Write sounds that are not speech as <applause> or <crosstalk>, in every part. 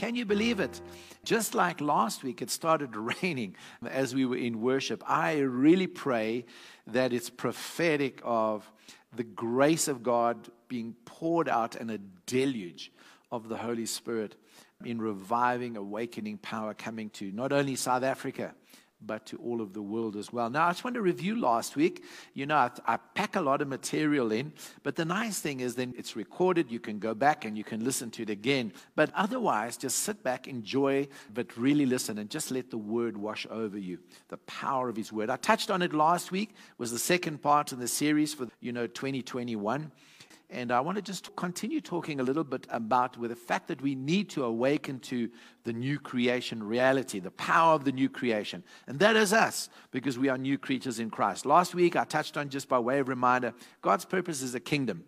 Can you believe it? Just like last week, it started <laughs> raining as we were in worship. I really pray that it's prophetic of the grace of God being poured out and a deluge of the Holy Spirit in reviving, awakening power coming to not only South Africa, but to all of the world as well. Now, I just want to review last week. You know, I, I, pack a lot of material in, but the nice thing is then it's recorded. You can go back and you can listen to it again. But otherwise, just sit back, enjoy, but really listen and just let the word wash over you. The power of his word. I touched on it last week, was the second part in the series for, you know, 2021. And I want to just continue talking a little bit about with the fact that we need to awaken to the new creation reality, the power of the new creation. And that is us, because we are new creatures in Christ. Last week, I touched on just by way of reminder God's purpose is a kingdom.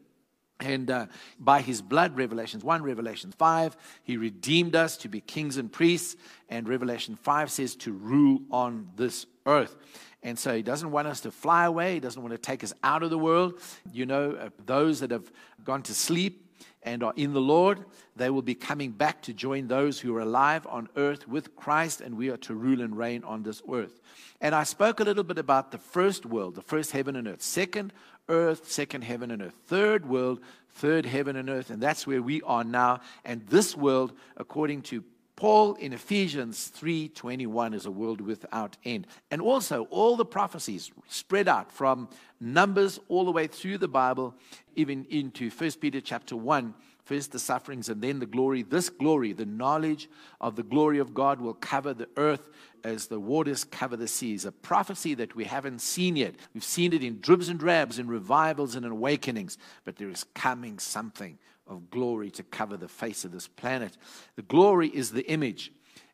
And uh, by his blood, Revelations 1, Revelation 5, he redeemed us to be kings and priests. And Revelation 5 says to rule on this earth. And so he doesn't want us to fly away. He doesn't want to take us out of the world. You know, uh, those that have gone to sleep and are in the Lord, they will be coming back to join those who are alive on earth with Christ, and we are to rule and reign on this earth. And I spoke a little bit about the first world, the first heaven and earth, second earth, second heaven and earth, third world, third heaven and earth, and that's where we are now. And this world, according to Paul in Ephesians 3:21 is a world without end. And also all the prophecies spread out from Numbers all the way through the Bible even into 1 Peter chapter 1 first the sufferings and then the glory. This glory, the knowledge of the glory of God, will cover the earth as the waters cover the seas. A prophecy that we haven't seen yet. We've seen it in dribs and drabs, in revivals and in awakenings, but there is coming something of glory to cover the face of this planet. The glory is the image,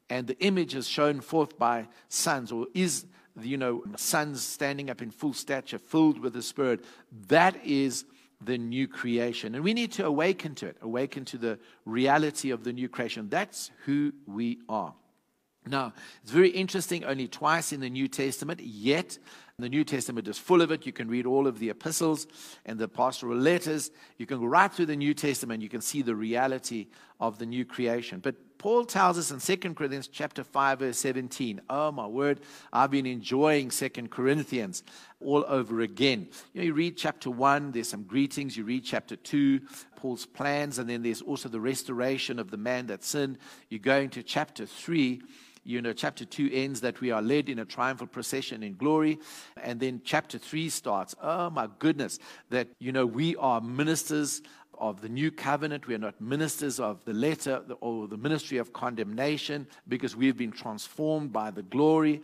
and the image is shown forth by sons, or is you know sons standing up in full stature, filled with the Spirit. That is the new creation, and we need to awaken to it, awaken to the reality of the new creation. That's who we are. Now, it's very interesting, only twice in the New Testament, yet the New Testament is full of it. You can read all of the epistles and the pastoral letters. You can go right through the New Testament. You can see the reality of the new creation. But Paul tells us in 2 Corinthians chapter 5, verse 17. Oh my word, I've been enjoying 2 Corinthians all over again. You know, you read chapter 1, there's some greetings. You read chapter 2, Paul's plans, and then there's also the restoration of the man that sinned. You go into chapter 3 you know, chapter 2 ends that we are led in a triumphal procession in glory. And then chapter 3 starts. Oh, my goodness, that, you know, we are ministers of the new covenant. We are not ministers of the letter or the ministry of condemnation because we've been transformed by the glory.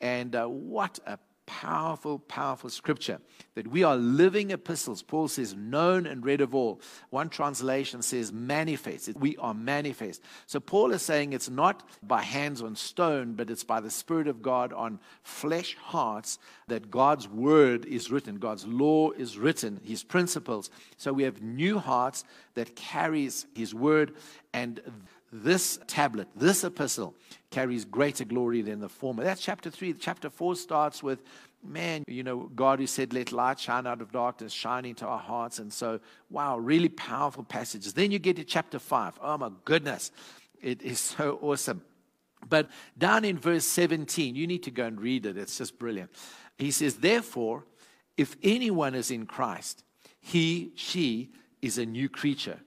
And uh, what a powerful, powerful scripture that we are living epistles. Paul says, known and read of all. One translation says, manifest. We are manifest. So Paul is saying it's not by hands on stone, but it's by the Spirit of God on flesh hearts that God's word is written, God's law is written, his principles. So we have new hearts that carries his word and this tablet, this epistle, carries greater glory than the former. That's chapter 3. Chapter 4 starts with, man, you know, God who said, let light shine out of darkness, shine into our hearts. And so, wow, really powerful passages. Then you get to chapter 5. Oh, my goodness. It is so awesome. But down in verse 17, you need to go and read it. It's just brilliant. He says, Therefore, if anyone is in Christ, he, she is a new creature.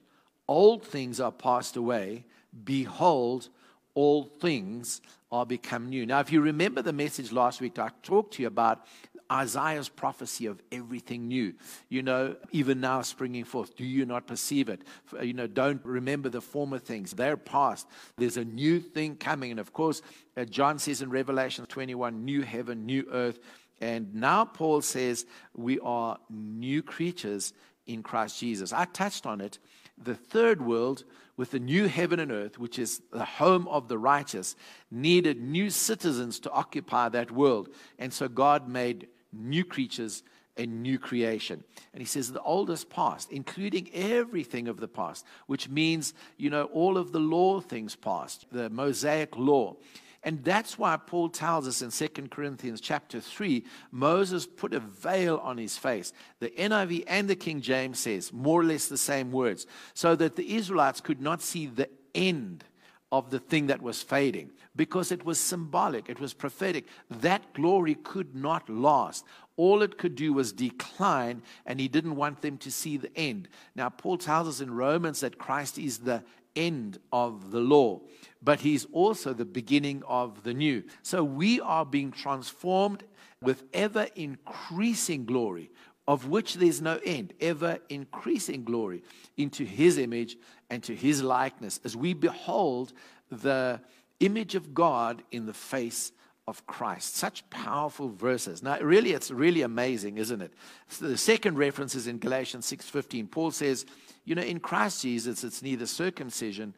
Old things are passed away Behold, all things are become new. Now, if you remember the message last week, I talked to you about Isaiah's prophecy of everything new. You know, even now springing forth. Do you not perceive it? You know, don't remember the former things. They're past. There's a new thing coming. And of course, uh, John says in Revelation 21 new heaven, new earth. And now Paul says we are new creatures in Christ Jesus. I touched on it. The third world with the new heaven and earth, which is the home of the righteous, needed new citizens to occupy that world. And so God made new creatures a new creation. And he says the oldest past, including everything of the past, which means, you know, all of the law things past, the Mosaic law. And that's why Paul tells us in 2 Corinthians chapter 3, Moses put a veil on his face. The NIV and the King James says more or less the same words, so that the Israelites could not see the end of the thing that was fading because it was symbolic, it was prophetic. That glory could not last. All it could do was decline, and he didn't want them to see the end. Now, Paul tells us in Romans that Christ is the end of the law, but he's also the beginning of the new. So we are being transformed with ever increasing glory, of which there's no end, ever increasing glory into his image and to his likeness as we behold the image of God in the face of Christ. Such powerful verses. Now, really, it's really amazing, isn't it? So the second reference is in Galatians 6.15. Paul says, you know, in Christ Jesus, it's neither circumcision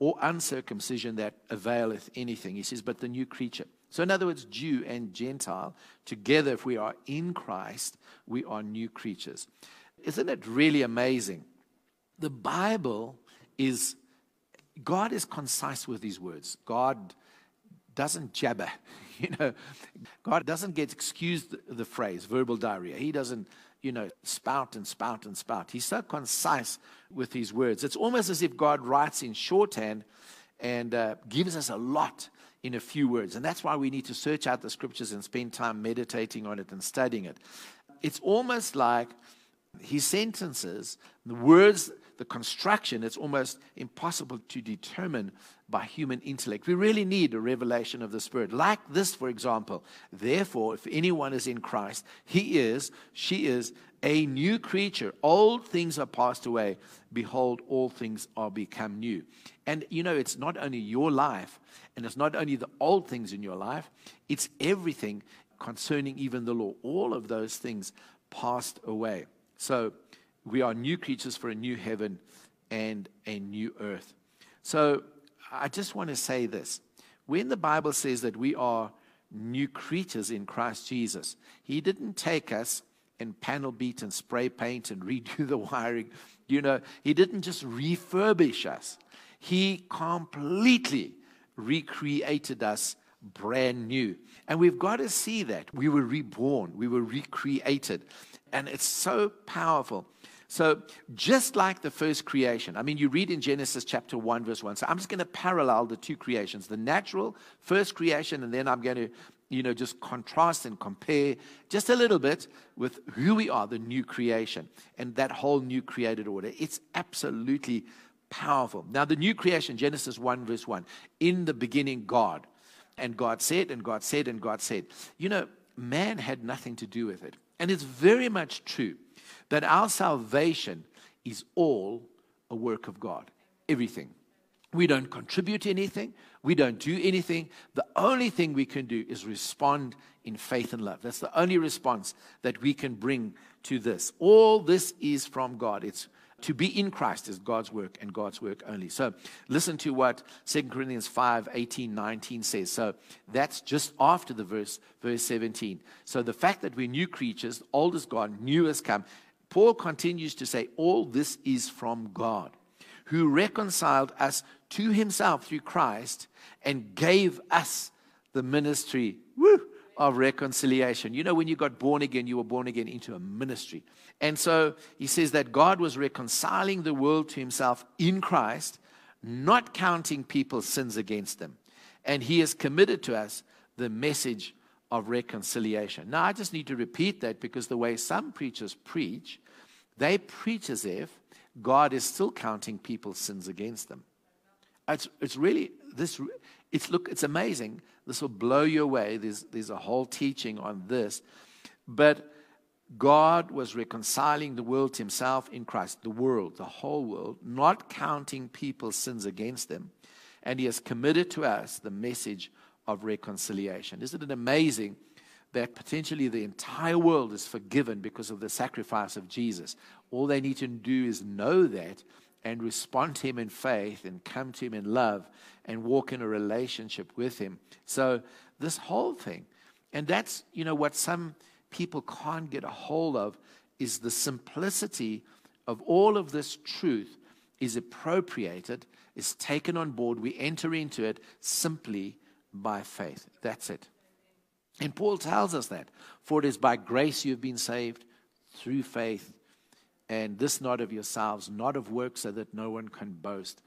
or uncircumcision that availeth anything. He says, but the new creature. So, in other words, Jew and Gentile, together, if we are in Christ, we are new creatures. Isn't it really amazing? The Bible is, God is concise with his words. God doesn't jabber. <laughs> You know, God doesn't get excused the, the phrase verbal diarrhea. He doesn't, you know, spout and spout and spout. He's so concise with his words. It's almost as if God writes in shorthand and uh, gives us a lot in a few words. And that's why we need to search out the scriptures and spend time meditating on it and studying it. It's almost like his sentences, the words the construction, it's almost impossible to determine by human intellect. We really need a revelation of the Spirit. Like this, for example. Therefore, if anyone is in Christ, he is, she is a new creature. Old things are passed away. Behold, all things are become new. And you know, it's not only your life, and it's not only the old things in your life, it's everything concerning even the law. All of those things passed away. So, we are new creatures for a new heaven and a new earth. So I just want to say this. When the Bible says that we are new creatures in Christ Jesus, He didn't take us and panel beat and spray paint and <laughs> redo the wiring. You know, He didn't just refurbish us, He completely recreated us brand new. And we've got to see that. We were reborn, we were recreated. And it's so powerful. So, just like the first creation, I mean, you read in Genesis chapter 1, verse 1. So, I'm just going to parallel the two creations the natural first creation, and then I'm going to, you know, just contrast and compare just a little bit with who we are, the new creation, and that whole new created order. It's absolutely powerful. Now, the new creation, Genesis 1, verse 1. In the beginning, God. And God said, and God said, and God said. You know, man had nothing to do with it. And it's very much true that our salvation is all a work of God. Everything. We don't contribute anything. We don't do anything. The only thing we can do is respond in faith and love. That's the only response that we can bring to this. All this is from God. It's to be in Christ is God's work and God's work only. So listen to what 2 Corinthians 5 18, 19 says. So that's just after the verse, verse 17. So the fact that we're new creatures, old is gone, new has come. Paul continues to say, All this is from God, who reconciled us to himself through Christ and gave us the ministry woo, of reconciliation. You know, when you got born again, you were born again into a ministry. And so he says that God was reconciling the world to himself in Christ, not counting people's sins against them. And he has committed to us the message of reconciliation. Now, I just need to repeat that because the way some preachers preach, they preach as if God is still counting people's sins against them. It's, it's really, this, it's, look, it's amazing. This will blow you away. There's, there's a whole teaching on this. But God was reconciling the world to himself in Christ, the world, the whole world, not counting people's sins against them. And he has committed to us the message of reconciliation. Isn't it amazing that potentially the entire world is forgiven because of the sacrifice of Jesus? All they need to do is know that and respond to Him in faith and come to Him in love and walk in a relationship with Him. So, this whole thing, and that's, you know, what some people can't get a hold of is the simplicity of all of this truth is appropriated, is taken on board. We enter into it simply by faith. That's it. And Paul tells us that. For it is by grace you have been saved through faith, and this not of yourselves, not of works, so that no one can boast.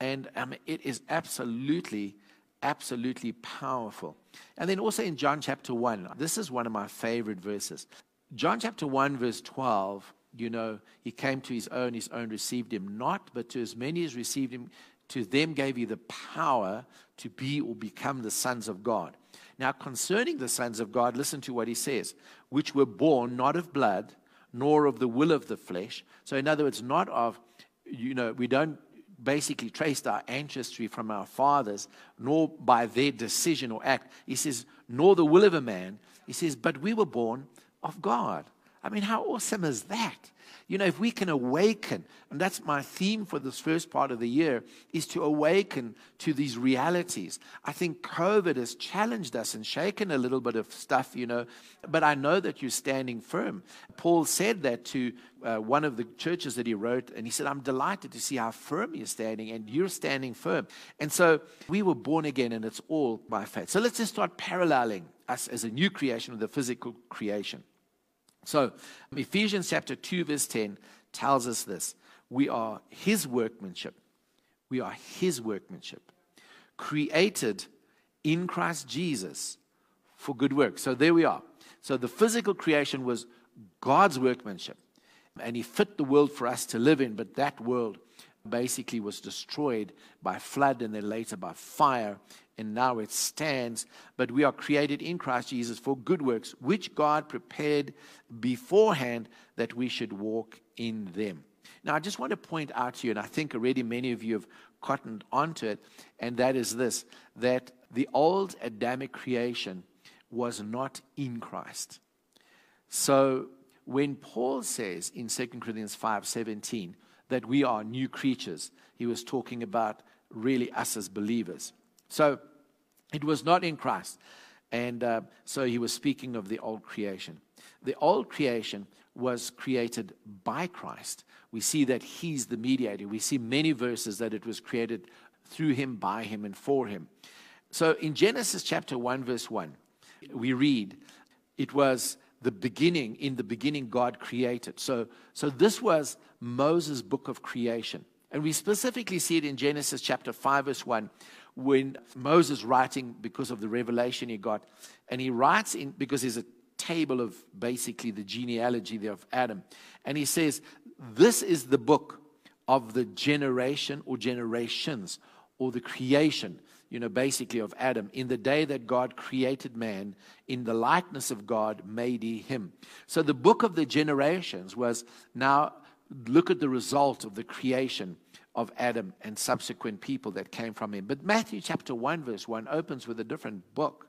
And um, it is absolutely, absolutely powerful. And then also in John chapter 1, this is one of my favorite verses. John chapter 1, verse 12, you know, he came to his own, his own received him not, but to as many as received him, to them gave he the power to be or become the sons of God. Now, concerning the sons of God, listen to what he says, which were born not of blood, nor of the will of the flesh. So, in other words, not of, you know, we don't basically traced our ancestry from our fathers, nor by their decision or act. He says, nor the will of a man. He says, but we were born of God. I mean, how awesome is that? You know, if we can awaken, and that's my theme for this first part of the year, is to awaken to these realities. I think COVID has challenged us and shaken a little bit of stuff, you know, but I know that you're standing firm. Paul said that to uh, one of the churches that he wrote, and he said, I'm delighted to see how firm you're standing, and you're standing firm. And so we were born again, and it's all by faith. So let's just start paralleling us as a new creation with the physical creation. So, um, Ephesians chapter 2, verse 10 tells us this we are his workmanship. We are his workmanship, created in Christ Jesus for good work. So, there we are. So, the physical creation was God's workmanship, and he fit the world for us to live in, but that world basically was destroyed by flood and then later by fire and now it stands. But we are created in Christ Jesus for good works, which God prepared beforehand that we should walk in them. Now, I just want to point out to you, and I think already many of you have cottoned onto it, and that is this that the old Adamic creation was not in Christ. So, when Paul says in 2 Corinthians 5 17 that we are new creatures, he was talking about really us as believers. So it was not in Christ. And uh, so he was speaking of the old creation. The old creation was created by Christ. We see that he's the mediator. We see many verses that it was created through him, by him, and for him. So in Genesis chapter 1, verse 1, we read, it was the beginning, in the beginning, God created. So, so this was Moses' book of creation. And we specifically see it in Genesis chapter 5, verse 1, when Moses writing because of the revelation he got, and he writes in because there's a table of basically the genealogy of Adam, and he says, This is the book of the generation or generations or the creation, you know, basically of Adam. In the day that God created man, in the likeness of God made he him. So the book of the generations was now look at the result of the creation of Adam and subsequent people that came from him. But Matthew chapter 1, verse 1 opens with a different book.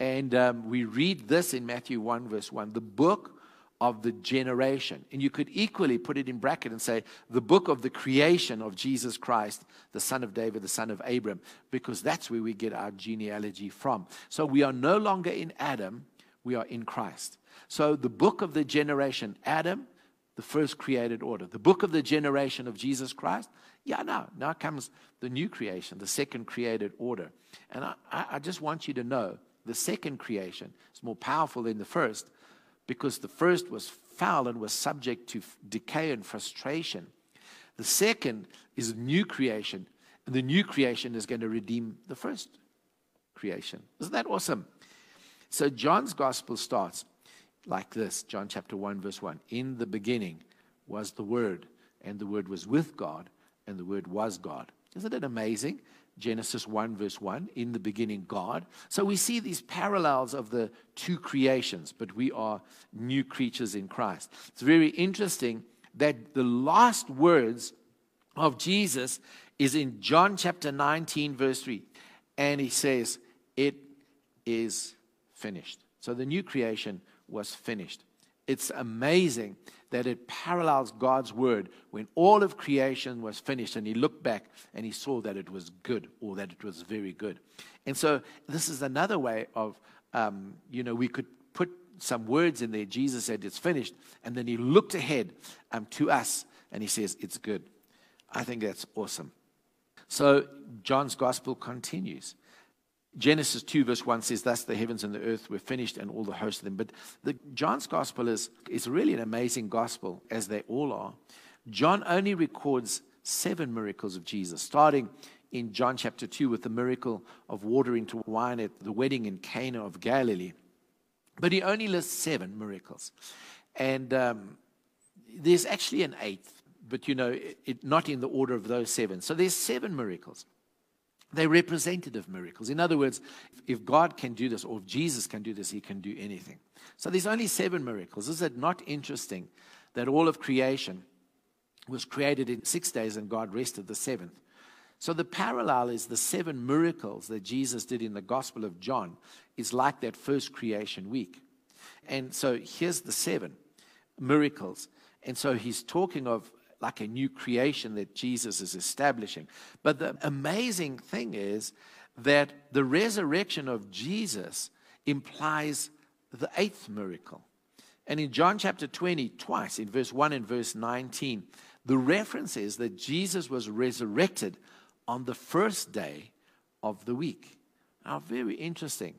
And um, we read this in Matthew 1, verse 1 the book of the generation. And you could equally put it in bracket and say the book of the creation of Jesus Christ, the son of David, the son of Abram, because that's where we get our genealogy from. So we are no longer in Adam, we are in Christ. So the book of the generation, Adam, the first created order. The book of the generation of Jesus Christ, yeah, now, now comes the new creation, the second created order. And I, I just want you to know the second creation is more powerful than the first because the first was foul and was subject to decay and frustration. The second is new creation, and the new creation is going to redeem the first creation. Isn't that awesome? So John's gospel starts like this John chapter 1, verse 1. In the beginning was the Word, and the Word was with God, and the Word was God. Isn't it amazing? Genesis 1, verse 1. In the beginning, God. So we see these parallels of the two creations, but we are new creatures in Christ. It's very interesting that the last words of Jesus is in John chapter 19, verse 3. And he says, It is finished. So the new creation was finished. It's amazing that it parallels God's word when all of creation was finished and he looked back and he saw that it was good or that it was very good. And so this is another way of, um, you know, we could put some words in there. Jesus said, It's finished. And then he looked ahead um, to us and he says, It's good. I think that's awesome. So John's gospel continues. Genesis 2, verse 1 says, Thus the heavens and the earth were finished and all the host of them. But the, John's gospel is, is really an amazing gospel, as they all are. John only records seven miracles of Jesus, starting in John chapter 2 with the miracle of water into wine at the wedding in Cana of Galilee. But he only lists seven miracles. And um, there's actually an eighth, but you know, it, it, not in the order of those seven. So there's seven miracles. They're representative miracles. In other words, if God can do this or if Jesus can do this, he can do anything. So there's only seven miracles. Is it not interesting that all of creation was created in six days and God rested the seventh? So the parallel is the seven miracles that Jesus did in the Gospel of John is like that first creation week. And so here's the seven miracles. And so he's talking of like a new creation that Jesus is establishing. But the amazing thing is that the resurrection of Jesus implies the eighth miracle. And in John chapter 20, twice, in verse 1 and verse 19, the reference is that Jesus was resurrected on the first day of the week. Now, very interesting.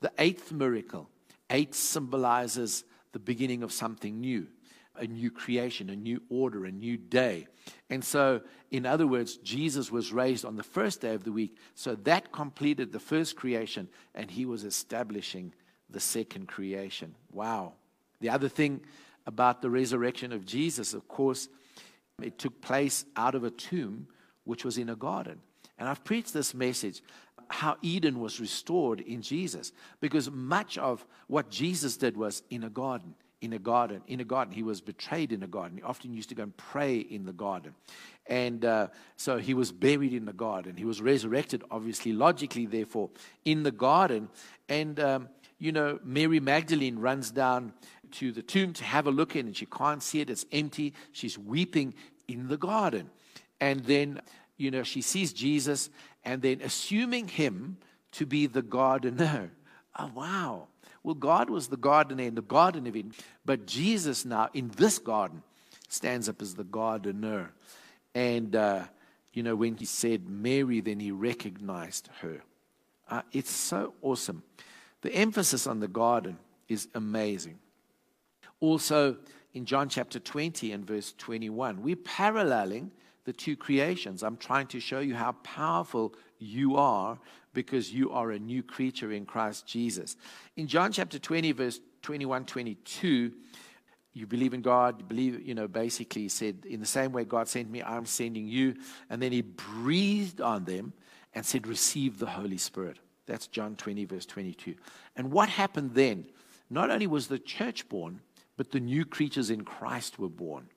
The eighth miracle, eight symbolizes the beginning of something new, a new creation, a new order, a new day. And so, in other words, Jesus was raised on the first day of the week. So that completed the first creation, and he was establishing the second creation. Wow. The other thing about the resurrection of Jesus, of course, it took place out of a tomb which was in a garden. And I've preached this message how Eden was restored in Jesus because much of what Jesus did was in a garden. In a garden, in a garden. He was betrayed in a garden. He often used to go and pray in the garden. And uh, so he was buried in the garden. He was resurrected, obviously, logically, therefore, in the garden. And, um, you know, Mary Magdalene runs down to the tomb to have a look in, and she can't see it. It's empty. She's weeping in the garden. And then, you know, she sees Jesus and then assuming him to be the gardener. <laughs> Oh, wow. Well, God was the gardener in the Garden of Eden, but Jesus now in this garden stands up as the gardener. And, uh, you know, when he said Mary, then he recognized her. Uh, it's so awesome. The emphasis on the garden is amazing. Also, in John chapter 20 and verse 21, we're paralleling the two creations. I'm trying to show you how powerful you are because you are a new creature in Christ Jesus. In John chapter 20, verse 21 22, you believe in God, you believe, you know, basically he said, in the same way God sent me, I'm sending you. And then he breathed on them and said, Receive the Holy Spirit. That's John 20, verse 22. And what happened then? Not only was the church born, but the new creatures in Christ were born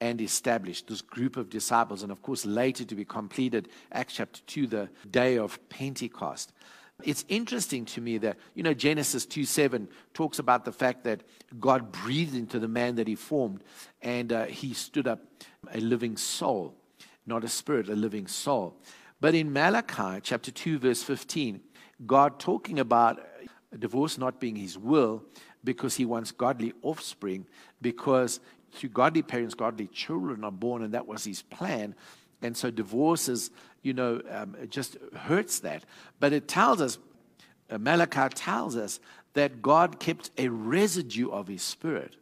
and established this group of disciples, and of course, later to be completed, Acts chapter 2, the day of Pentecost. It's interesting to me that, you know, Genesis 2 7 talks about the fact that God breathed into the man that he formed, and uh, he stood up a living soul, not a spirit, a living soul. But in Malachi chapter 2, verse 15, God talking about divorce not being his will because he wants godly offspring, because through godly parents, godly children are born, and that was his plan. And so divorces, you know, um, it just hurts that. But it tells us, uh, Malachi tells us that God kept a residue of his spirit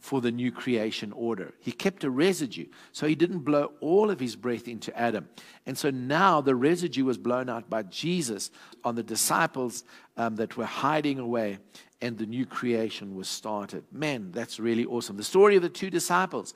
for the new creation order. He kept a residue. So he didn't blow all of his breath into Adam. And so now the residue was blown out by Jesus on the disciples um, that were hiding away and the new creation was started. Man, that's really awesome. The story of the two disciples,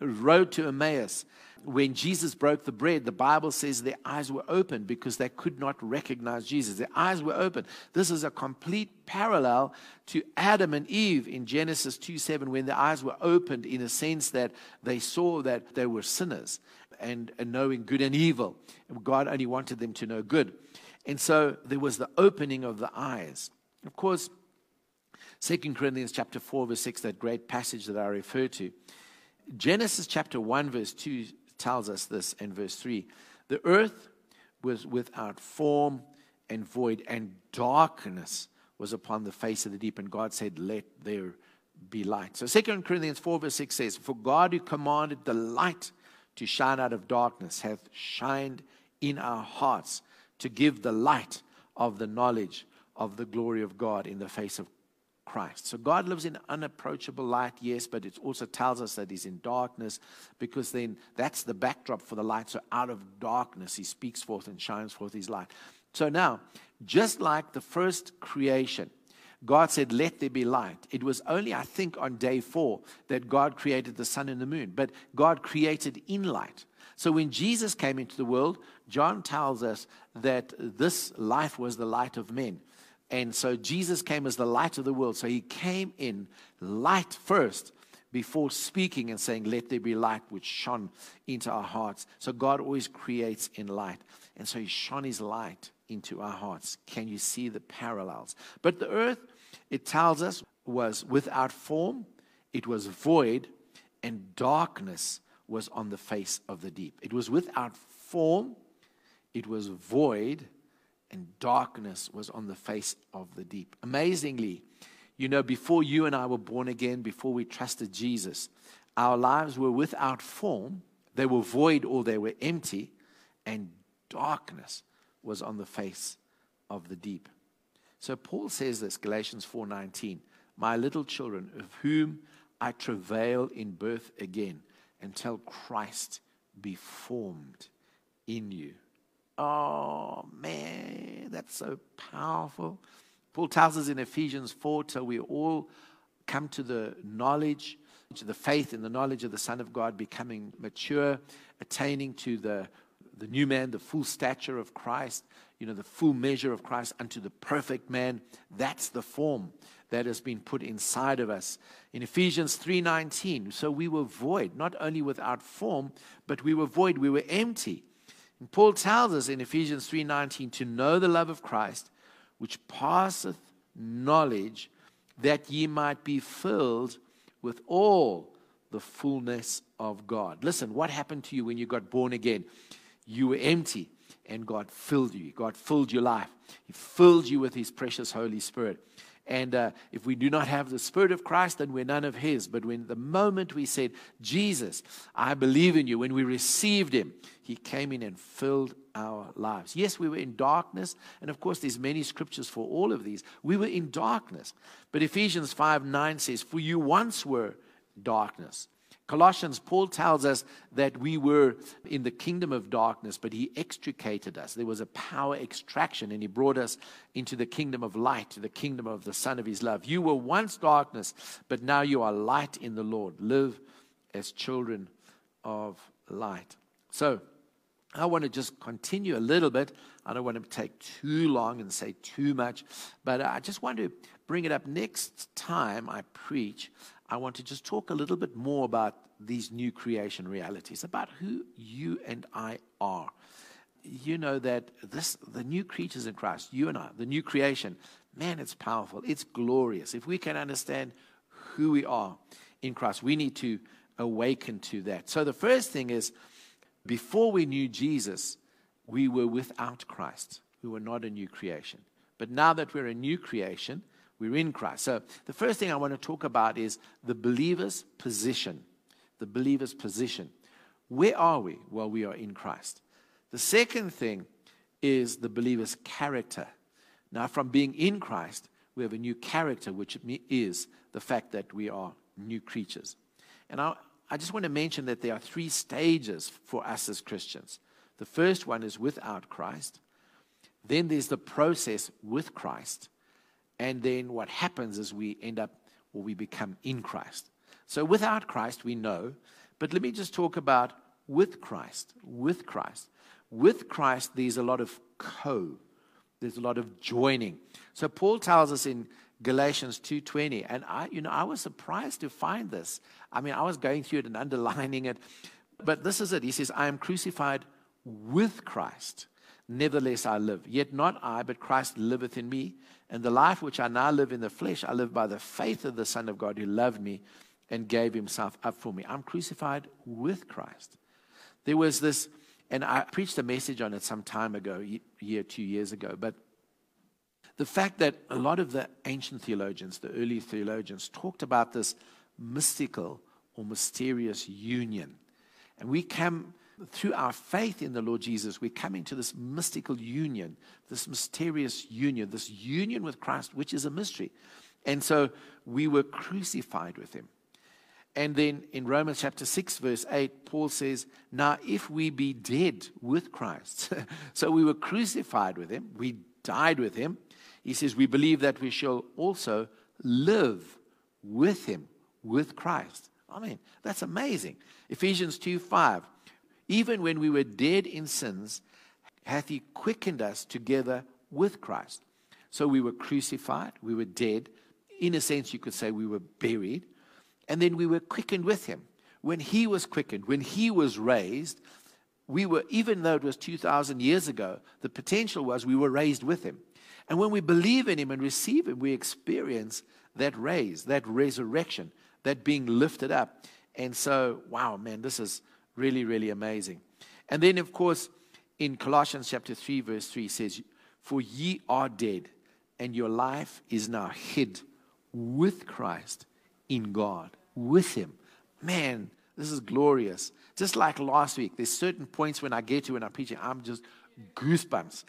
road to Emmaus. When Jesus broke the bread, the Bible says their eyes were open because they could not recognize Jesus. Their eyes were open. This is a complete parallel to Adam and Eve in Genesis 2 7, when their eyes were opened in a sense that they saw that they were sinners and, and knowing good and evil. God only wanted them to know good. And so there was the opening of the eyes. Of course, 2 Corinthians chapter 4, verse 6, that great passage that I refer to. Genesis chapter 1, verse 2 tells us this, and verse 3 the earth was without form and void, and darkness was upon the face of the deep. And God said, Let there be light. So 2 Corinthians 4, verse 6 says, For God who commanded the light to shine out of darkness hath shined in our hearts to give the light of the knowledge of the glory of God in the face of Christ. So God lives in unapproachable light, yes, but it also tells us that He's in darkness because then that's the backdrop for the light. So out of darkness, He speaks forth and shines forth His light. So now, just like the first creation, God said, Let there be light. It was only, I think, on day four that God created the sun and the moon, but God created in light. So when Jesus came into the world, John tells us that this life was the light of men. And so Jesus came as the light of the world. So he came in light first before speaking and saying, Let there be light, which shone into our hearts. So God always creates in light. And so he shone his light into our hearts. Can you see the parallels? But the earth, it tells us, was without form, it was void, and darkness was on the face of the deep. It was without form, it was void, and darkness was on the face of the deep. Amazingly, you know, before you and I were born again, before we trusted Jesus, our lives were without form, they were void or they were empty, and darkness was on the face of the deep. So Paul says this, Galatians 4:19, "My little children, of whom I travail in birth again, until Christ be formed in you." Oh man, that's so powerful. Paul tells us in Ephesians 4 till we all come to the knowledge, to the faith and the knowledge of the Son of God, becoming mature, attaining to the, the new man, the full stature of Christ, you know, the full measure of Christ unto the perfect man. That's the form that has been put inside of us. In Ephesians 3:19, so we were void, not only without form, but we were void, we were empty. And Paul tells us in Ephesians 3:19 to know the love of Christ, which passeth knowledge, that ye might be filled with all the fullness of God. Listen, what happened to you when you got born again? You were empty and God filled you. God filled your life. He filled you with His precious Holy Spirit. And uh, if we do not have the Spirit of Christ, then we're none of His. But when the moment we said, Jesus, I believe in you, when we received Him, He came in and filled our lives. Yes, we were in darkness. And of course, there's many scriptures for all of these. We were in darkness. But Ephesians 5 9 says, For you once were darkness Colossians, Paul tells us that we were in the kingdom of darkness, but he extricated us. There was a power extraction, and he brought us into the kingdom of light, to the kingdom of the Son of his love. You were once darkness, but now you are light in the Lord. Live as children of light. So, I want to just continue a little bit. I don't want to take too long and say too much, but I just want to bring it up next time I preach. I want to just talk a little bit more about these new creation realities, about who you and I are. You know that this the new creatures in Christ, you and I, the new creation, man, it's powerful. It's glorious. If we can understand who we are in Christ, we need to awaken to that. So the first thing is before we knew Jesus, we were without Christ. We were not a new creation. But now that we're a new creation, we're in Christ. So, the first thing I want to talk about is the believer's position. The believer's position. Where are we? Well, we are in Christ. The second thing is the believer's character. Now, from being in Christ, we have a new character, which is the fact that we are new creatures. And I, I just want to mention that there are three stages for us as Christians. The first one is without Christ, then there's the process with Christ, and then what happens is we end up or we become in Christ. So without Christ, we know. But let me just talk about with Christ. With Christ. With Christ, there's a lot of co. There's a lot of joining. So Paul tells us in Galatians 2:20, and I, you know, I was surprised to find this. I mean, I was going through it and underlining it, but this is it. He says, "I am crucified with Christ. Nevertheless, I live. Yet not I, but Christ liveth in me. And the life which I now live in the flesh, I live by the faith of the Son of God who loved me and gave himself up for me. I'm crucified with Christ. There was this, and I preached a message on it some time ago, year, two years ago, but the fact that a lot of the ancient theologians, the early theologians, talked about this mystical or mysterious union. And we come through our faith in the Lord Jesus, we're coming to this mystical union, this mysterious union, this union with Christ, which is a mystery. And so we were crucified with him. And then in Romans chapter 6, verse 8, Paul says, Now if we be dead with Christ, <laughs> so we were crucified with him, we died with him. He says, We believe that we shall also live with him, with Christ. I mean, that's amazing. Ephesians 2 5. Even when we were dead in sins, hath he quickened us together with Christ. So we were crucified, we were dead. In a sense, you could say we were buried, and then we were quickened with him. When he was quickened, when he was raised, we were, even though it was 2,000 years ago, the potential was we were raised with him. And when we believe in him and receive him, we experience that raise, that resurrection, that being lifted up. And so, wow, man, this is really, really amazing. And then, of course, in Colossians chapter 3, verse 3 says, For ye are dead, and your life is now hid with Christ in God, with Him. Man, this is glorious. Just like last week, there's certain points when I get to when I'm preaching, I'm just goosebumps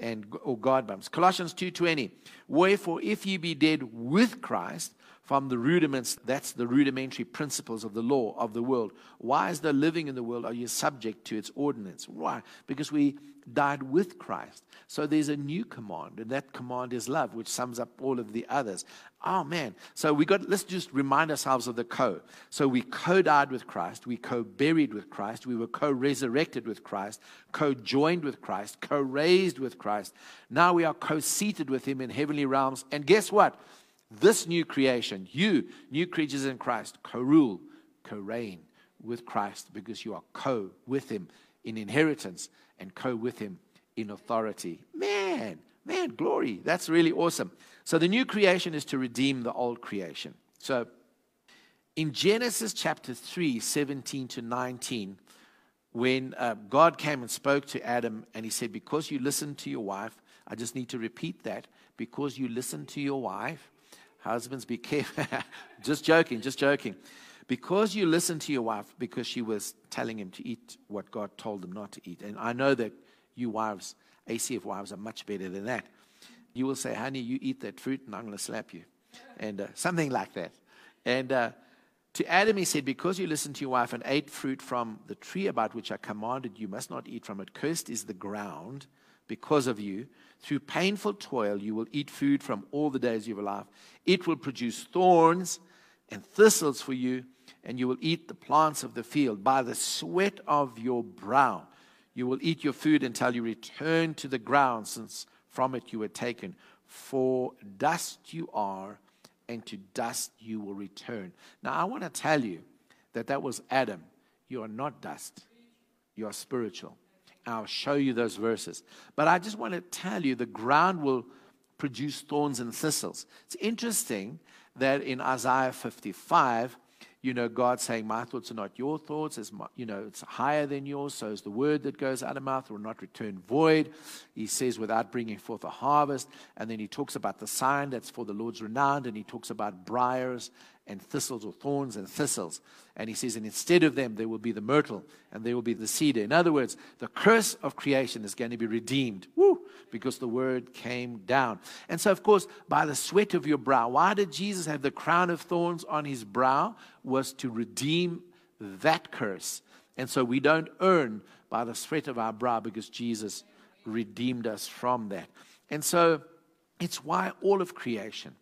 and or God bumps. Colossians 2:20. Wherefore, if ye be dead with Christ, from the rudiments, that's the rudimentary principles of the law of the world. Why, as though living in the world, are you subject to its ordinance? Why? Because we died with Christ. So there's a new command, and that command is love, which sums up all of the others. Oh man. So we got let's just remind ourselves of the co. So we co-died with Christ, we co-buried with Christ, we were co-resurrected with Christ, co-joined with Christ, co-raised with Christ. Now we are co-seated with him in heavenly realms. And guess what? This new creation, you, new creatures in Christ, co rule, co reign with Christ because you are co with Him in inheritance and co with Him in authority. Man, man, glory. That's really awesome. So the new creation is to redeem the old creation. So in Genesis chapter 3, 17 to 19, when uh, God came and spoke to Adam and he said, Because you listened to your wife, I just need to repeat that. Because you listened to your wife, Husbands, be careful. <laughs> just joking, just joking. Because you listened to your wife because she was telling him to eat what God told him not to eat. And I know that you wives, ACF wives, are much better than that. You will say, honey, you eat that fruit and I'm going to slap you. And uh, something like that. And uh, to Adam, he said, Because you listened to your wife and ate fruit from the tree about which I commanded you must not eat from it, cursed is the ground because of you. Through painful toil, you will eat food from all the days of your life. It will produce thorns and thistles for you, and you will eat the plants of the field. By the sweat of your brow, you will eat your food until you return to the ground, since from it you were taken. For dust you are, and to dust you will return. Now, I want to tell you that that was Adam. You are not dust, you are spiritual. I'll show you those verses. But I just want to tell you the ground will produce thorns and thistles. It's interesting that in Isaiah 55, you know, God saying, My thoughts are not your thoughts, as you know, it's higher than yours, so is the word that goes out of mouth will not return void. He says, without bringing forth a harvest. And then he talks about the sign that's for the Lord's renown, and he talks about briars and thistles or thorns and thistles. And he says, and instead of them, there will be the myrtle and there will be the cedar. In other words, the curse of creation is going to be redeemed. Woo! Because the word came down. And so, of course, by the sweat of your brow. Why did Jesus have the crown of thorns on his brow? Was to redeem that curse. And so we don't earn by the sweat of our brow because Jesus redeemed us from that. And so it's why all of creation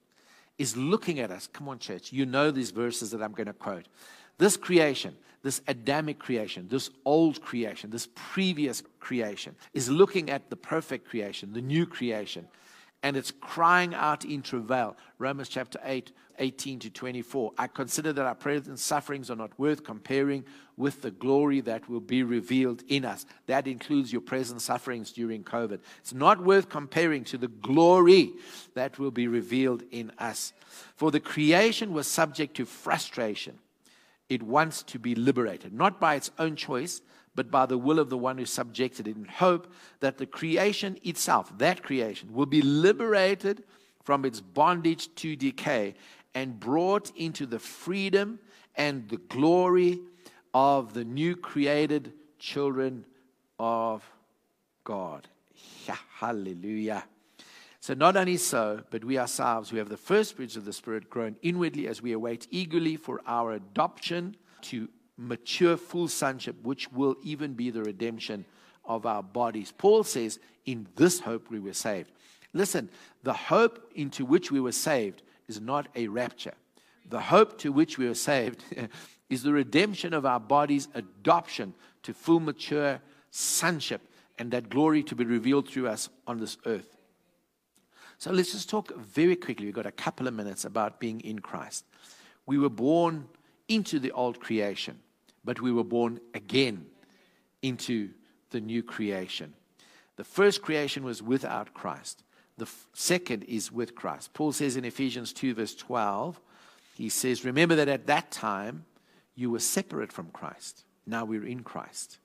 is looking at us. Come on, church. You know these verses that I'm going to quote. This creation, this Adamic creation, this old creation, this previous creation, is looking at the perfect creation, the new creation, and it's crying out in travail. Romans chapter 8, 18 to 24. I consider that our present sufferings are not worth comparing with the glory that will be revealed in us. That includes your present sufferings during COVID. It's not worth comparing to the glory that will be revealed in us. For the creation was subject to frustration. It wants to be liberated, not by its own choice, but by the will of the one who subjected it, in hope that the creation itself, that creation, will be liberated from its bondage to decay and brought into the freedom and the glory of the new created children of God. Yeah, hallelujah. So, not only so, but we ourselves, who have the first fruits of the Spirit, groan inwardly as we await eagerly for our adoption to mature full sonship, which will even be the redemption of our bodies. Paul says, In this hope we were saved. Listen, the hope into which we were saved is not a rapture. The hope to which we are saved <laughs> is the redemption of our bodies' adoption to full mature sonship and that glory to be revealed through us on this earth. So let's just talk very quickly. We've got a couple of minutes about being in Christ. We were born into the old creation, but we were born again into the new creation. The first creation was without Christ. The second is with Christ. Paul says in Ephesians 2, verse 12, he says, Remember that at that time you were separate from Christ. Now we're in Christ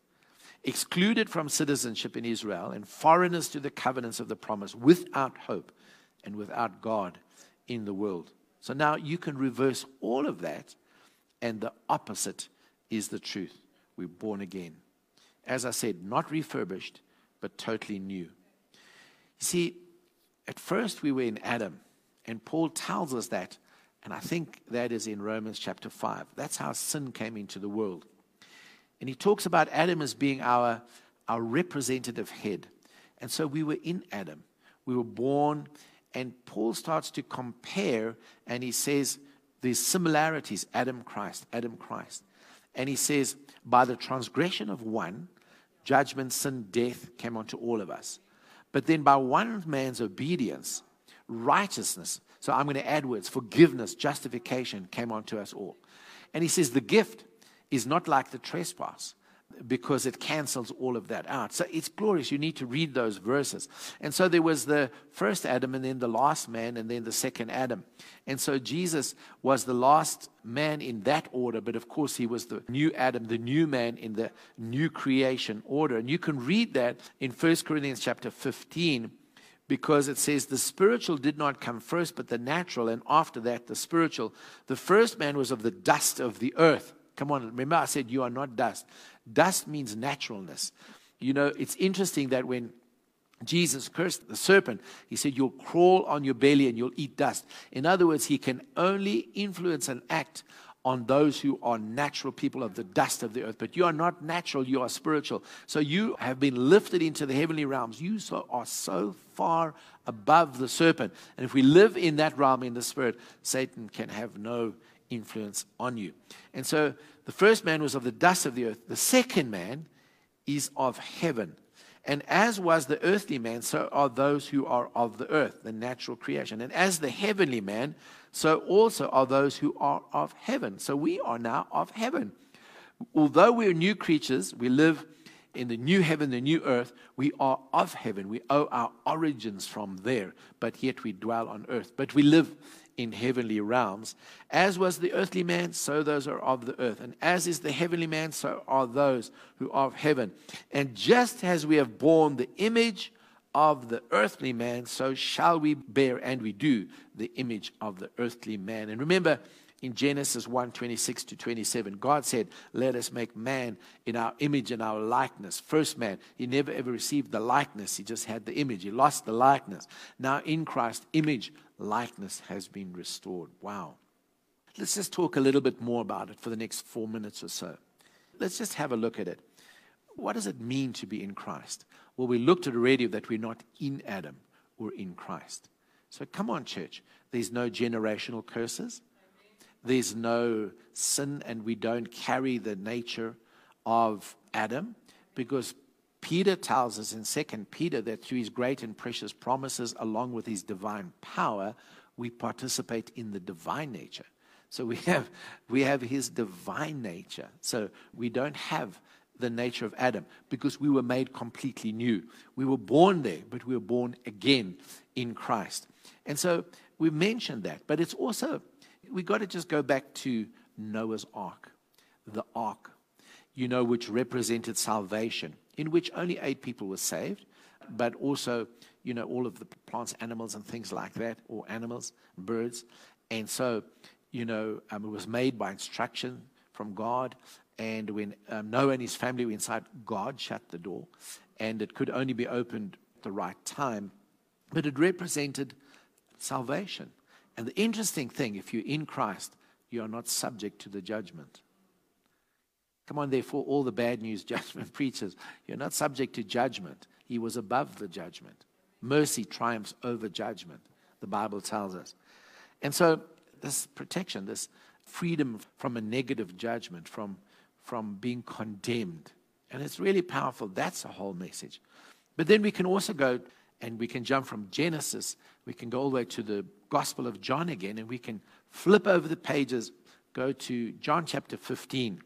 excluded from citizenship in Israel, and foreigners to the covenants of the promise, without hope and without God in the world. So now you can reverse all of that, and the opposite is the truth. We're born again. As I said, not refurbished, but totally new. You see, at first we were in Adam, and Paul tells us that, and I think that is in Romans chapter 5. That's how sin came into the world. And he talks about Adam as being our, our representative head. And so we were in Adam. We were born, and Paul starts to compare, and he says there's similarities Adam, Christ, Adam, Christ. And he says, by the transgression of one, judgment, sin, death came onto all of us. But then by one man's obedience, righteousness, so I'm going to add words, forgiveness, justification came onto us all. And he says, the gift is not like the trespass because it cancels all of that out. So it's glorious. You need to read those verses. And so there was the first Adam, and then the last man, and then the second Adam. And so Jesus was the last man in that order, but of course he was the new Adam, the new man in the new creation order. And you can read that in 1 Corinthians chapter 15 because it says the spiritual did not come first, but the natural, and after that the spiritual. The first man was of the dust of the earth Come on, remember I said you are not dust. Dust means naturalness. You know, it's interesting that when Jesus cursed the serpent, he said, You'll crawl on your belly and you'll eat dust. In other words, he can only influence and act on those who are natural people of the dust of the earth. But you are not natural, you are spiritual. So you have been lifted into the heavenly realms. You so, are so far above the serpent. And if we live in that realm in the spirit, Satan can have no influence on you. And so the first man was of the dust of the earth, the second man is of heaven. And as was the earthly man, so are those who are of the earth, the natural creation. And as the heavenly man, so also are those who are of heaven. So we are now of heaven. Although we're new creatures, we live in the new heaven, the new earth, we are of heaven. We owe our origins from there, but yet we dwell on earth. But we live in heavenly realms. As was the earthly man, so those are of the earth. And as is the heavenly man, so are those who are of heaven. And just as we have borne the image of the earthly man, so shall we bear, and we do, the image of the earthly man. And remember, in Genesis 1 26 to 27, God said, Let us make man in our image and our likeness. First man, he never ever received the likeness, he just had the image. He lost the likeness. Now in Christ, image, likeness has been restored. Wow. Let's just talk a little bit more about it for the next four minutes or so. Let's just have a look at it. What does it mean to be in Christ? Well, we looked at already that we're not in Adam, we're in Christ. So come on, church. There's no generational curses. There's no sin, and we don't carry the nature of Adam because Peter tells us in 2 Peter that through his great and precious promises, along with his divine power, we participate in the divine nature. So we have, we have his divine nature. So we don't have the nature of Adam because we were made completely new. We were born there, but we were born again in Christ. And so we mentioned that, but it's also, we got to just go back to Noah's ark, you know, which represented salvation in which only eight people were saved, but also, you know, all of the plants, animals, and things like that, or animals, birds. And so, you know, um, it was made by instruction from God. And when um, Noah and his family were inside, God shut the door. And it could only be opened at the right time. but it represented salvation. And the interesting thing, if you're in Christ, you are not subject to the judgment. Come on, therefore, all the bad news <laughs> judgment preachers, you're not subject to judgment. He was above the judgment. Mercy triumphs over judgment, the Bible tells us. And so, this protection, this freedom from a negative judgment, from, from being condemned, and it's really powerful. That's the whole message. But then we can also go and we can jump from Genesis, we can go all the way to the Gospel of John again, and we can flip over the pages, go to John chapter 15.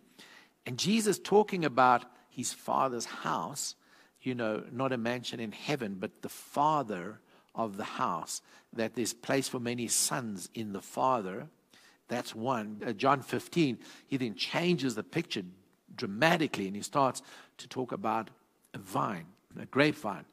And Jesus talking about his father's house, you know, not a mansion in heaven, but the father of the house, that there's place for many sons in the father. That's one. Uh, John 15, he then changes the picture dramatically and he starts to talk about a vine, a grapevine.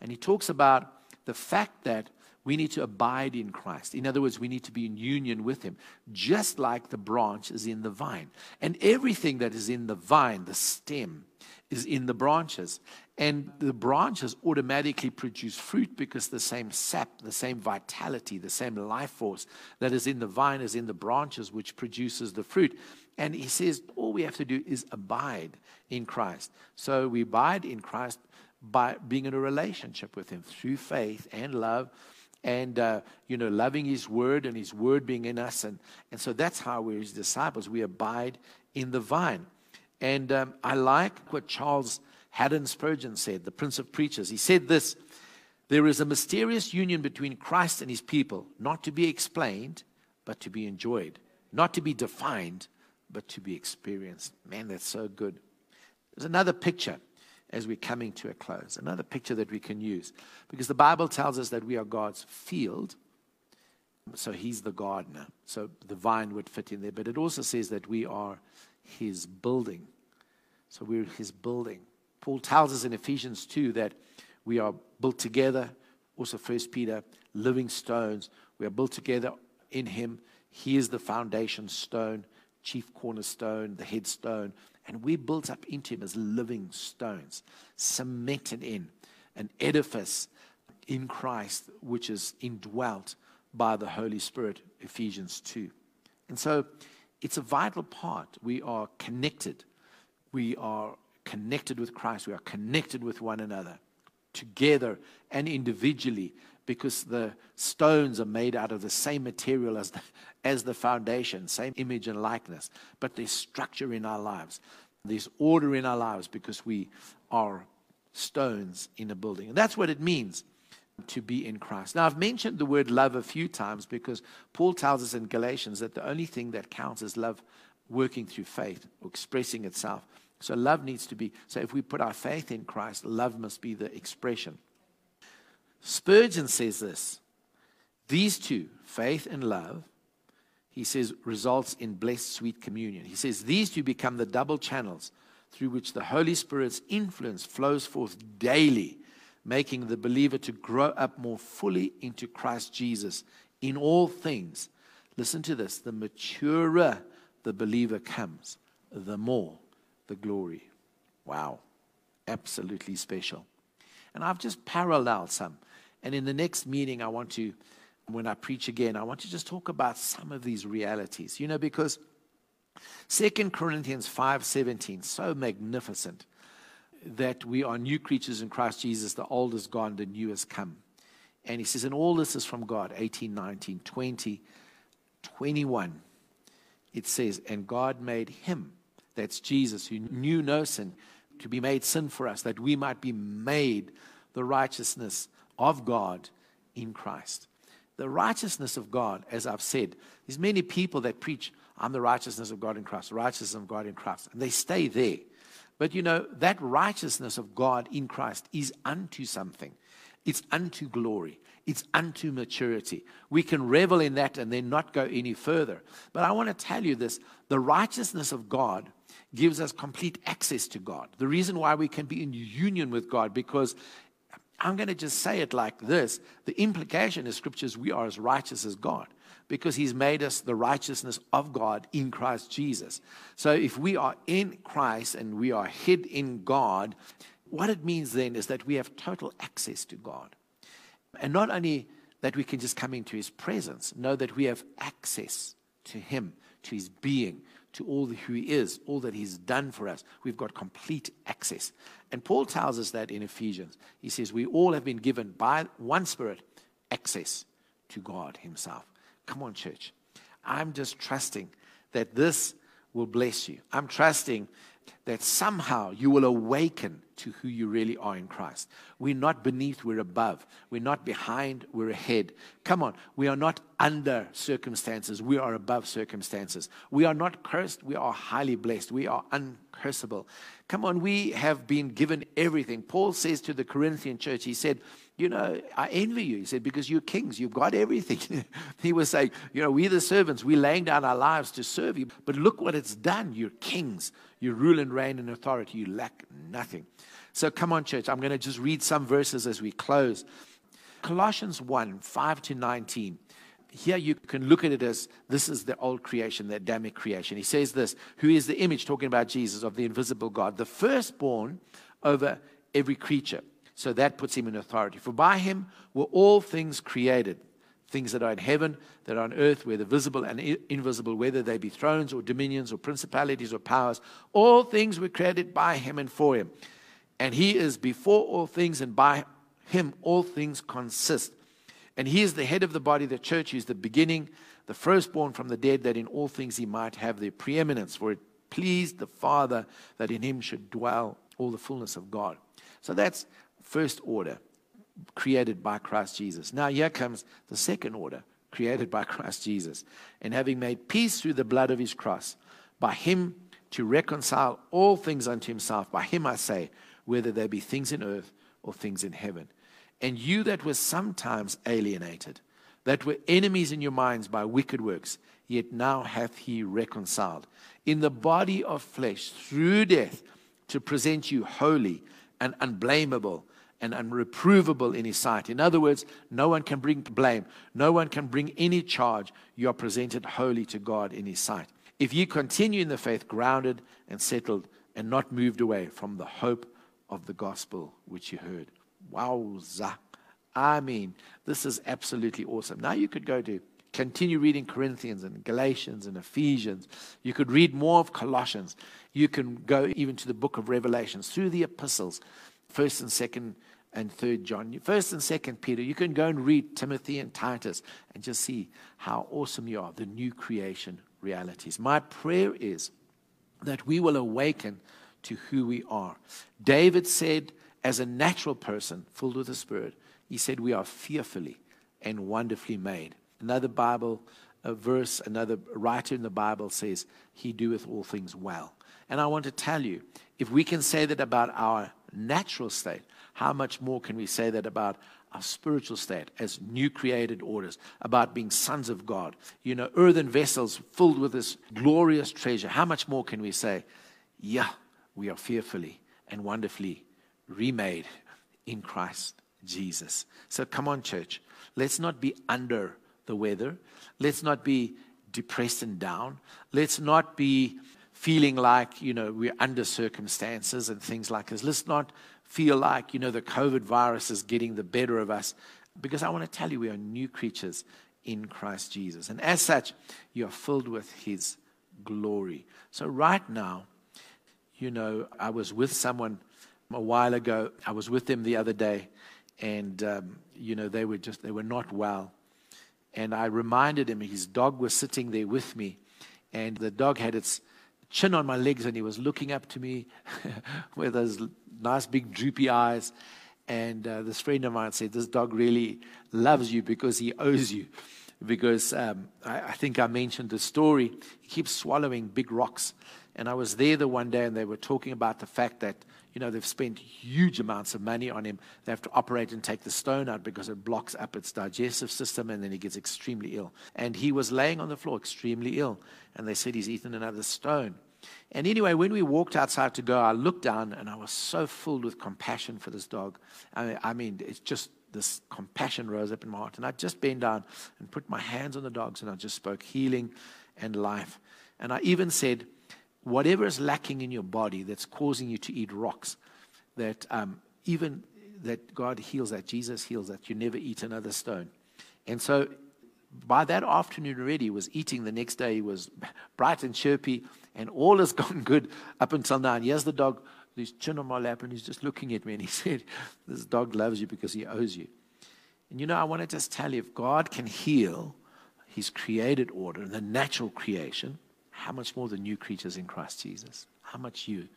And he talks about the fact that we need to abide in Christ. In other words, we need to be in union with Him, just like the branch is in the vine. And everything that is in the vine, the stem, is in the branches. And the branches automatically produce fruit because the same sap, the same vitality, the same life force that is in the vine is in the branches, which produces the fruit. And he says all we have to do is abide in Christ. So we abide in Christ by being in a relationship with Him through faith and love and uh, you know loving his word and his word being in us. And, and so that's how we're his disciples. We abide in the vine. And um, i like what charles haddon spurgeon said the prince of preachers. He said this there is a mysterious union between christ and his people not to be explained but to be enjoyed. Not to be defined but to be experienced. Man, that's so good. There's another picture as we're coming to a close, another picture that we can use. Because the Bible tells us that we are God's field. So he's the gardener. So the vine would fit in there. But it also says that we are his building. So we're his building. Paul tells us in Ephesians 2 that we are built together. Also, First Peter, living stones. We are built together in him. He is the foundation stone chief cornerstone, the headstone, and we built up into him as living stones, cemented in an edifice in Christ, which is indwelt by the Holy Spirit, Ephesians 2. And so it's a vital part. We are connected. We are connected with Christ. We are connected with one another, together and individually, because the stones are made out of the same material as the, as the foundation, same image and likeness. But there's structure in our lives, there's order in our lives because we are stones in a building. And that's what it means to be in Christ. Now, I've mentioned the word love a few times because Paul tells us in Galatians that the only thing that counts is love working through faith or expressing itself. So, love needs to be, so if we put our faith in Christ, love must be the expression. Spurgeon says this these two, faith and love, he says, results in blessed, sweet communion. He says, these two become the double channels through which the Holy Spirit's influence flows forth daily, making the believer to grow up more fully into Christ Jesus in all things. Listen to this the maturer the believer comes, the more the glory. Wow, absolutely special. And I've just paralleled some. And in the next meeting, I want to, when I preach again, I want to just talk about some of these realities. You know, because Second Corinthians 5:17, so magnificent that we are new creatures in Christ Jesus, the old is gone, the new has come. And he says, and all this is from God, 18, 19, 20, 21. It says, and God made him, that's Jesus, who knew no sin, to be made sin for us, that we might be made the righteousness of God in Christ. The righteousness of God, as I've said, there's many people that preach, I'm the righteousness of God in Christ, righteousness of God in Christ, and they stay there. But you know, that righteousness of God in Christ is unto something. It's unto glory. It's unto maturity. We can revel in that and then not go any further. But I want to tell you this the righteousness of God gives us complete access to God. The reason why we can be in union with God, because I'm going to just say it like this. The implication in scriptures, we are as righteous as God because he's made us the righteousness of God in Christ Jesus. So if we are in Christ and we are hid in God, what it means then is that we have total access to God. And not only that we can just come into his presence, know that we have access to him, to his being, to all who he is, all that he's done for us. We've got complete access. And Paul tells us that in Ephesians. He says, We all have been given by one Spirit access to God himself. Come on, church. I'm just trusting that this will bless you. I'm trusting that somehow you will awaken to who you really are in Christ. We're not beneath, we're above. We're not behind, we're ahead. Come on, we are not under circumstances, we are above circumstances. We are not cursed, we are highly blessed. We are uncursable. Come on, we have been given everything. Paul says to the Corinthian church, he said, you know, I envy you. He said, because you're kings, you've got everything. <laughs> he was saying, you know, we're the servants, we're laying down our lives to serve you. But look what it's done. You're kings, you rule and in authority, you lack nothing. So come on, church, I'm going to just read some verses as we close. Colossians 1 5 to 19. Here you can look at it as this is the old creation, the Adamic creation. He says this Who is the image, talking about Jesus, of the invisible God, the firstborn over every creature. So that puts him in authority. For by him were all things created things that are in heaven, that are on earth, whether visible and invisible, whether they be thrones or dominions or principalities or powers. All things were created by him and for him. And he is before all things, and by him all things consist. And he is the head of the body, the church. He is the beginning, the firstborn from the dead, that in all things he might have the preeminence. For it pleased the Father that in him should dwell all the fullness of God. So that's first order, created by Christ Jesus. Now here comes the second order, created by <laughs> Christ Jesus. And having made peace through the blood of his cross, by him to reconcile all things unto himself. By him I say, whether they be things in earth or things in heaven. And you that were sometimes alienated, that were enemies in your minds by wicked works, yet now hath he reconciled in the body of flesh through death to present you holy and unblameable and unreprovable in his sight. In other words, no one can bring blame, no one can bring any charge. You are presented holy to God in his sight. If you continue in the faith, grounded and settled, and not moved away from the hope of the gospel which you heard. Wowza. I mean, this is absolutely awesome. Now you could go to continue reading Corinthians and Galatians and Ephesians. You could read more of Colossians. You can go even to the book of Revelations through the epistles, first and second and third John, first and second Peter. You can go and read Timothy and Titus and just see how awesome you are, the new creation realities. My prayer is that we will awaken to who we are. David said, as a natural person filled with the Spirit, he said, We are fearfully and wonderfully made. Another Bible a verse, another writer in the Bible says, He doeth all things well. And I want to tell you, if we can say that about our natural state, how much more can we say that about our spiritual state as new created orders, about being sons of God? You know, earthen vessels filled with this glorious treasure. How much more can we say, Yeah, we are fearfully and wonderfully remade in Christ Jesus. So come on, church. Let's not be under the weather. Let's not be depressed and down. Let's not be feeling like, you know, we're under circumstances and things like this. Let's not feel like, you know, the COVID virus is getting the better of us. Because I want to tell you, we are new creatures in Christ Jesus. And as such, you are filled with His glory. So, right now, you know, I was with someone a while ago. I was with them the other day, and um, you know, they were just they were not well. And I reminded him his dog was sitting there with me, and the dog had its chin on my legs, and he was looking up to me <laughs> with those nice big droopy eyes. And uh, this friend of mine said, "This dog really loves you because he owes you." Because um, I, I think I mentioned the story. He keeps swallowing big rocks and I was there the one day, and they were talking about the fact that you know they've spent huge amounts of money on him. They have to operate and take the stone out because it blocks up its digestive system, and then he gets extremely ill. And he was laying on the floor, extremely ill, and they said he's eaten another stone. And anyway, when we walked outside to go, I looked down, and I was so filled with compassion for this dog. I mean, I mean it's just this compassion rose up in my heart, and I just bent down and put my hands on the dogs, and I just spoke healing and life. And I even said whatever is lacking in your body that's causing you to eat rocks, that um, even that God heals that, Jesus heals that. You never eat another stone. And so by that afternoon already, he was eating. The next day, he was <laughs> bright and chirpy, and all has <laughs> gone good up until now. And here's the dog, his chin on my lap, and he's just looking at me. And he <laughs> said, This dog loves you because he owes you. And you know, I want to just tell you if God can heal his created order, the natural creation, how much more the new creatures in Christ Jesus? How much you?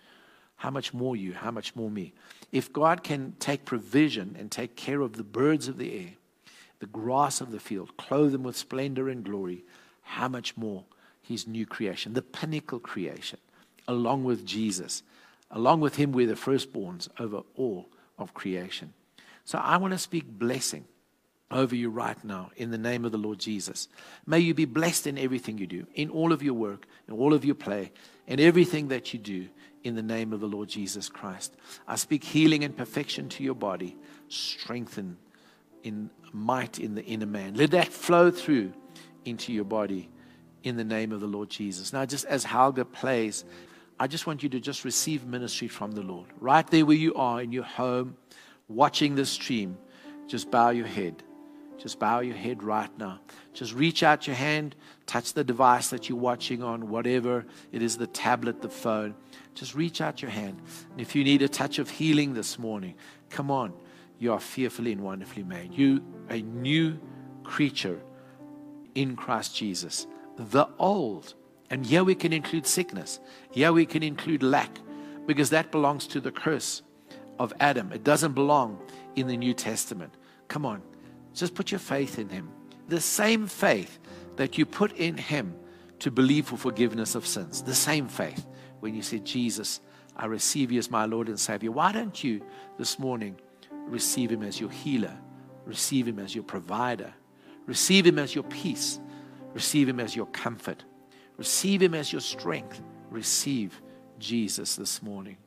How much more you? How much more me? If God can take provision and take care of the birds of the air, the grass of the field, clothe them with splendor and glory, how much more his new creation, the pinnacle creation, along with Jesus. Along with him, we're the firstborns over all of creation. So I want to speak blessing over you right now in the name of the Lord Jesus. May you be blessed in everything you do, in all of your work, in all of your play, in everything that you do in the name of the Lord Jesus Christ. I speak healing and perfection to your body, strengthen in might in the inner man. Let that flow through into your body in the name of the Lord Jesus. Now, just as Helga plays, I just want you to just receive ministry from the Lord. Right there where you are in your home, watching the stream, just bow your head. Just bow your head right now. Just reach out your hand, touch the device that you're watching on, whatever it is the tablet, the phone. Just reach out your hand. And if you need a touch of healing this morning, come on. You are fearfully and wonderfully made. You a new creature in Christ Jesus. The old. And here we can include sickness. Here we can include lack because that belongs to the curse of Adam. It doesn't belong in the New Testament. Come on. Just put your faith in Him. The same faith that you put in Him to believe for forgiveness of sins. The same faith when you say, Jesus, I receive you as my Lord and Savior. Why don't you this morning receive Him as your healer? Receive Him as your provider. Receive Him as your peace. Receive Him as your comfort. Receive Him as your strength. Receive Jesus this morning.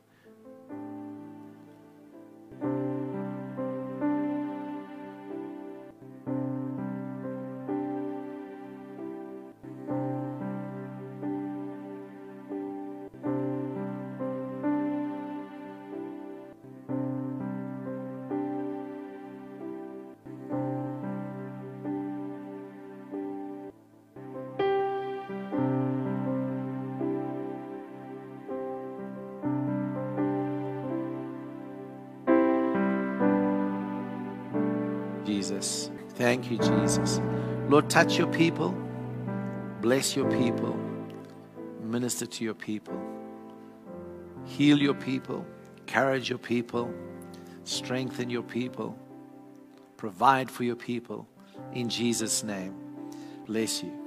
Thank you, Jesus. Lord, touch your people, bless your people, minister to your people, heal your people, encourage your people, strengthen your people, provide for your people. In Jesus' name, bless you.